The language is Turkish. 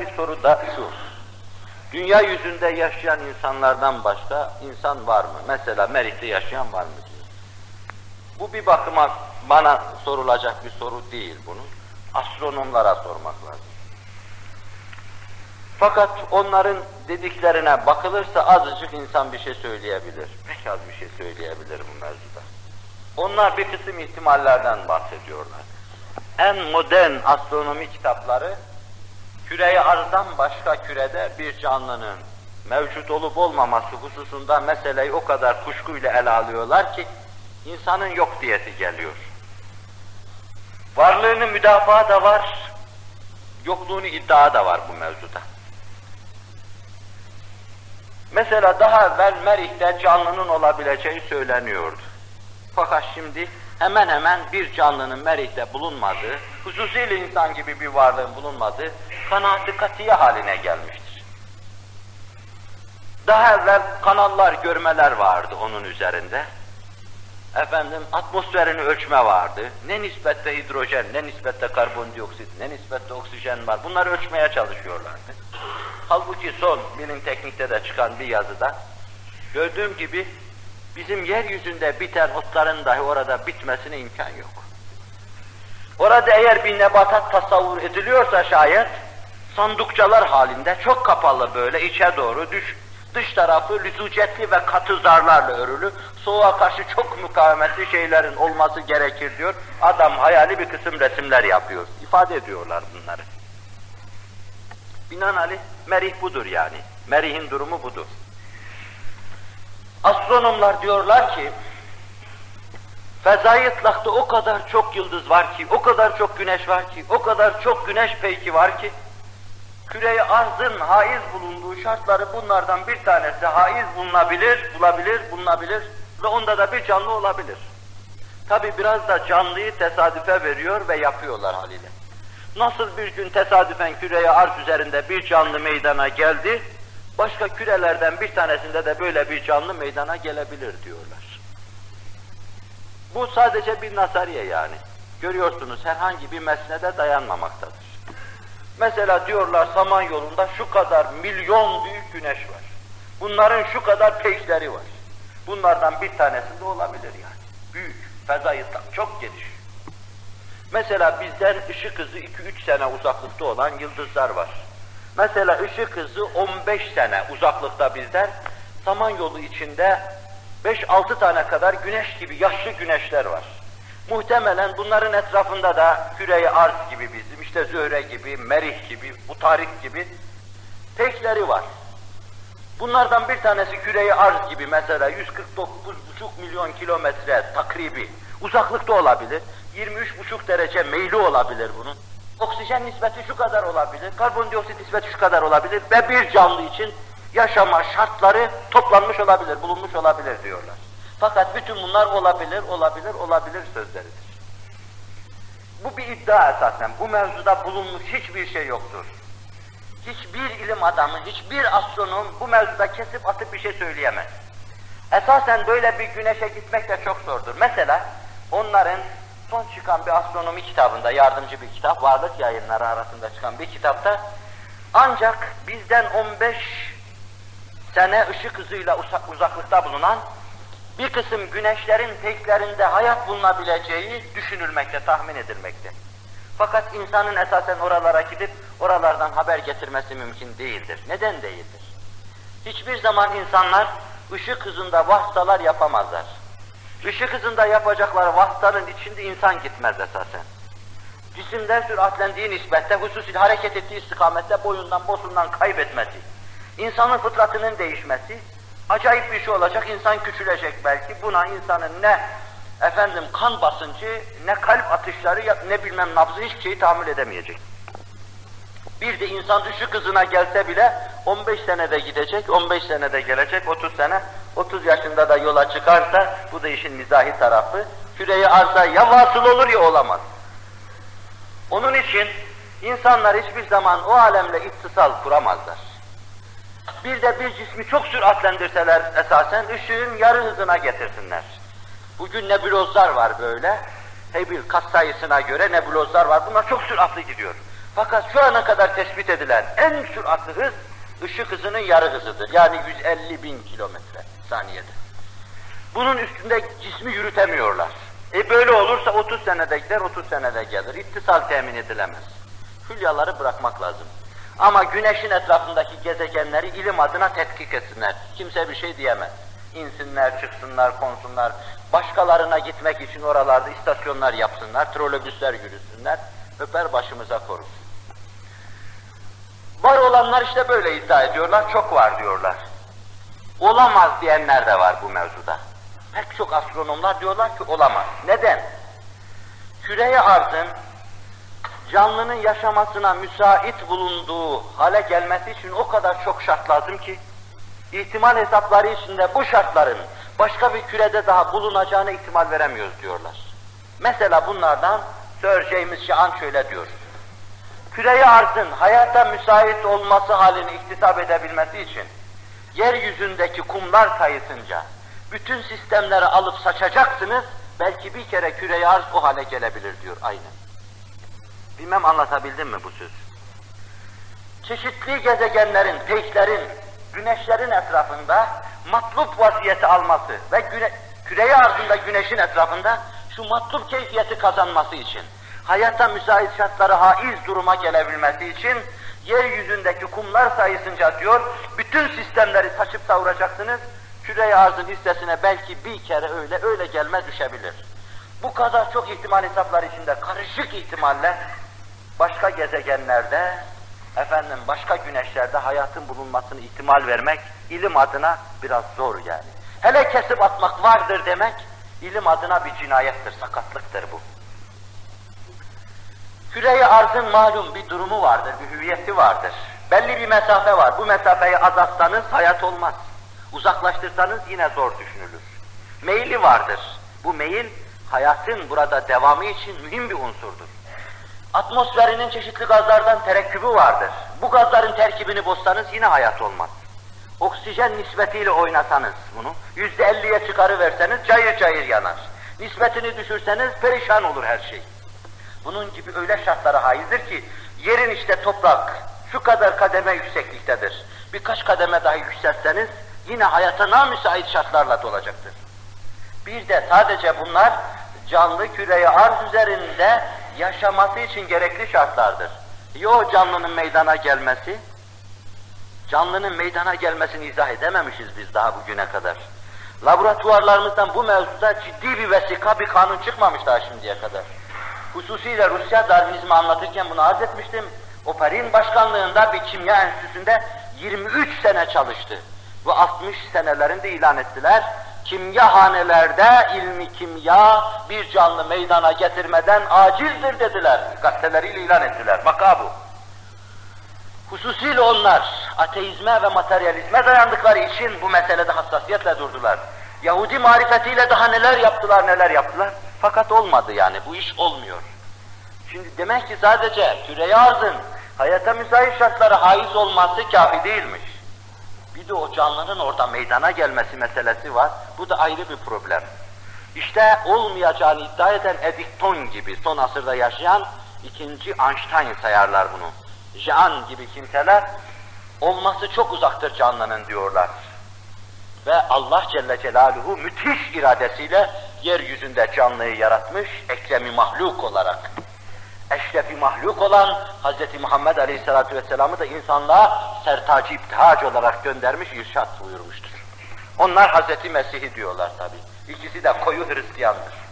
Bir soru da şu. Dünya yüzünde yaşayan insanlardan başka insan var mı? Mesela Merih'te yaşayan var mı diyor. Bu bir bakıma bana sorulacak bir soru değil bunu. Astronomlara sormak lazım. Fakat onların dediklerine bakılırsa azıcık insan bir şey söyleyebilir. Pek az bir şey söyleyebilir bu mevzuda. Onlar bir kısım ihtimallerden bahsediyorlar. En modern astronomi kitapları küreyi arzdan başka kürede bir canlının mevcut olup olmaması hususunda meseleyi o kadar kuşkuyla ele alıyorlar ki insanın yok diyeti geliyor. Varlığını müdafaa da var, yokluğunu iddia da var bu mevzuda. Mesela daha evvel Merih'te canlının olabileceği söyleniyordu. Fakat şimdi hemen hemen bir canlının Merih'te bulunmadığı, hususiyle insan gibi bir varlığın bulunmadığı kanaat katiye haline gelmiştir. Daha evvel kanallar, görmeler vardı onun üzerinde. Efendim atmosferini ölçme vardı. Ne nispette hidrojen, ne nispette karbondioksit, ne nispette oksijen var. Bunları ölçmeye çalışıyorlardı. Halbuki son bilim teknikte de çıkan bir yazıda gördüğüm gibi bizim yeryüzünde biten otların dahi orada bitmesine imkan yok. Orada eğer bir nebatat tasavvur ediliyorsa şayet sandukçalar halinde çok kapalı böyle içe doğru düş, dış tarafı lüzucetli ve katı zarlarla örülü, soğuğa karşı çok mukavemetli şeylerin olması gerekir diyor. Adam hayali bir kısım resimler yapıyor. ifade ediyorlar bunları. Binaenaleyh merih budur yani. Merihin durumu budur. Astronomlar diyorlar ki, fezai ıtlakta o kadar çok yıldız var ki, o kadar çok güneş var ki, o kadar çok güneş peyki var ki, küreye arzın haiz bulunduğu şartları bunlardan bir tanesi haiz bulunabilir, bulabilir, bulunabilir ve onda da bir canlı olabilir. Tabi biraz da canlıyı tesadüfe veriyor ve yapıyorlar haliyle. Nasıl bir gün tesadüfen küreye arz üzerinde bir canlı meydana geldi, başka kürelerden bir tanesinde de böyle bir canlı meydana gelebilir diyorlar. Bu sadece bir nazariye yani. Görüyorsunuz herhangi bir mesnede dayanmamaktadır. Mesela diyorlar Samanyolu'nda şu kadar milyon büyük güneş var. Bunların şu kadar peşleri var. Bunlardan bir tanesi de olabilir yani. Büyük, fezayı çok geniş. Mesela bizden ışık hızı 2-3 sene uzaklıkta olan yıldızlar var. Mesela ışık hızı 15 sene uzaklıkta bizden, Samanyolu içinde 5-6 tane kadar güneş gibi yaşlı güneşler var. Muhtemelen bunların etrafında da küreyi arz gibi bizim, işte Zöhre gibi, Merih gibi, Utarik gibi peşleri var. Bunlardan bir tanesi küreyi arz gibi mesela 149,5 milyon kilometre takribi uzaklıkta olabilir. 23,5 derece meyli olabilir bunun. Oksijen nispeti şu kadar olabilir, karbondioksit nispeti şu kadar olabilir ve bir canlı için yaşama şartları toplanmış olabilir, bulunmuş olabilir diyorlar. Fakat bütün bunlar olabilir, olabilir, olabilir sözleridir. Bu bir iddia esasen. Bu mevzuda bulunmuş hiçbir şey yoktur. Hiçbir ilim adamı, hiçbir astronom bu mevzuda kesip atıp bir şey söyleyemez. Esasen böyle bir güneşe gitmek de çok zordur. Mesela onların son çıkan bir astronomi kitabında, yardımcı bir kitap, varlık yayınları arasında çıkan bir kitapta ancak bizden 15 sene ışık hızıyla uzaklıkta bulunan bir kısım güneşlerin peyklerinde hayat bulunabileceği düşünülmekte, tahmin edilmekte. Fakat insanın esasen oralara gidip oralardan haber getirmesi mümkün değildir. Neden değildir? Hiçbir zaman insanlar ışık hızında vasıtalar yapamazlar. Işık hızında yapacakları vasıtanın içinde insan gitmez esasen. Cisimler süratlendiği nispetle, hususi hareket ettiği istikamette boyundan, bosundan kaybetmesi, insanın fıtratının değişmesi, acayip bir şey olacak, insan küçülecek belki. Buna insanın ne efendim kan basıncı, ne kalp atışları, ne bilmem nabzı hiçbir şeyi tahammül edemeyecek. Bir de insan ışık hızına gelse bile 15 senede gidecek, 15 senede gelecek, 30 sene, 30 yaşında da yola çıkarsa, bu da işin mizahi tarafı, küreyi arza ya vasıl olur ya olamaz. Onun için insanlar hiçbir zaman o alemle ittisal kuramazlar. Bir de bir cismi çok süratlendirseler esasen ışığın yarı hızına getirsinler. Bugün nebulozlar var böyle. Hebil kat sayısına göre nebulozlar var. Bunlar çok süratli gidiyor. Fakat şu ana kadar tespit edilen en süratli hız, ışık hızının yarı hızıdır. Yani 150 bin kilometre saniyede. Bunun üstünde cismi yürütemiyorlar. E böyle olursa 30 senede gider, 30 senede gelir. İttisal temin edilemez. Hülyaları bırakmak lazım. Ama güneşin etrafındaki gezegenleri ilim adına tetkik etsinler. Kimse bir şey diyemez. İnsinler, çıksınlar, konsunlar. Başkalarına gitmek için oralarda istasyonlar yapsınlar, trolebüsler yürütsünler. Öper başımıza korusun. Var olanlar işte böyle iddia ediyorlar, çok var diyorlar. Olamaz diyenler de var bu mevzuda. Pek çok astronomlar diyorlar ki olamaz. Neden? Küreye arzın canlının yaşamasına müsait bulunduğu hale gelmesi için o kadar çok şart lazım ki, ihtimal hesapları içinde bu şartların başka bir kürede daha bulunacağına ihtimal veremiyoruz diyorlar. Mesela bunlardan James Şahan şöyle diyor. Küreye arzın hayata müsait olması halini iktisap edebilmesi için yeryüzündeki kumlar sayısınca bütün sistemleri alıp saçacaksınız, belki bir kere küreye arz o hale gelebilir diyor aynen. Bilmem anlatabildim mi bu söz? Çeşitli gezegenlerin, peyklerin, güneşlerin etrafında matlup vaziyeti alması ve güne, küreye arzında güneşin etrafında şu matlup keyfiyeti kazanması için, hayata müsait şartları haiz duruma gelebilmesi için yeryüzündeki kumlar sayısınca diyor, bütün sistemleri saçıp savuracaksınız, küreye arzın hissesine belki bir kere öyle öyle gelme düşebilir. Bu kadar çok ihtimal hesapları içinde karışık ihtimalle başka gezegenlerde, efendim başka güneşlerde hayatın bulunmasını ihtimal vermek ilim adına biraz zor yani. Hele kesip atmak vardır demek ilim adına bir cinayettir, sakatlıktır bu. Küre-i arzın malum bir durumu vardır, bir hüviyeti vardır. Belli bir mesafe var. Bu mesafeyi azaltsanız hayat olmaz. Uzaklaştırsanız yine zor düşünülür. Meyli vardır. Bu meyil hayatın burada devamı için mühim bir unsurdur. Atmosferinin çeşitli gazlardan terekkübü vardır. Bu gazların terkibini bozsanız yine hayat olmaz. Oksijen nispetiyle oynasanız bunu, yüzde elliye çıkarıverseniz cayır cayır yanar. Nispetini düşürseniz perişan olur her şey. Bunun gibi öyle şartlara haizdir ki, yerin işte toprak şu kadar kademe yüksekliktedir. Birkaç kademe daha yükseltseniz yine hayata namüsait şartlarla dolacaktır. Bir de sadece bunlar canlı küreyi arz üzerinde yaşaması için gerekli şartlardır. Ya o canlının meydana gelmesi, canlının meydana gelmesini izah edememişiz biz daha bugüne kadar. Laboratuvarlarımızdan bu mevzuda ciddi bir vesika, bir kanun çıkmamış daha şimdiye kadar. Hususiyle Rusya Darwinizmi anlatırken bunu arz etmiştim. Operin başkanlığında bir kimya enstitüsünde 23 sene çalıştı. Ve 60 senelerinde ilan ettiler. Kimya hanelerde ilmi kimya bir canlı meydana getirmeden acildir dediler. Gazeteleriyle ilan ettiler. Vaka bu. Hususiyle onlar ateizme ve materyalizme dayandıkları için bu meselede hassasiyetle durdular. Yahudi marifetiyle daha neler yaptılar neler yaptılar. Fakat olmadı yani bu iş olmuyor. Şimdi demek ki sadece küre arzın hayata müsait şartlara haiz olması kafi değilmiş. Bir de o canlının orada meydana gelmesi meselesi var. Bu da ayrı bir problem. İşte olmayacağını iddia eden Eddington gibi son asırda yaşayan ikinci Einstein sayarlar bunu. Jean gibi kimseler olması çok uzaktır canlının diyorlar. Ve Allah Celle Celaluhu müthiş iradesiyle yeryüzünde canlıyı yaratmış, ekremi mahluk olarak. Eşrefi mahluk olan Hz. Muhammed Aleyhisselatü Vesselam'ı da insanlığa sertacı iptihac olarak göndermiş, irşat buyurmuştur. Onlar Hz. Mesih'i diyorlar tabi. İkisi de koyu Hristiyandır.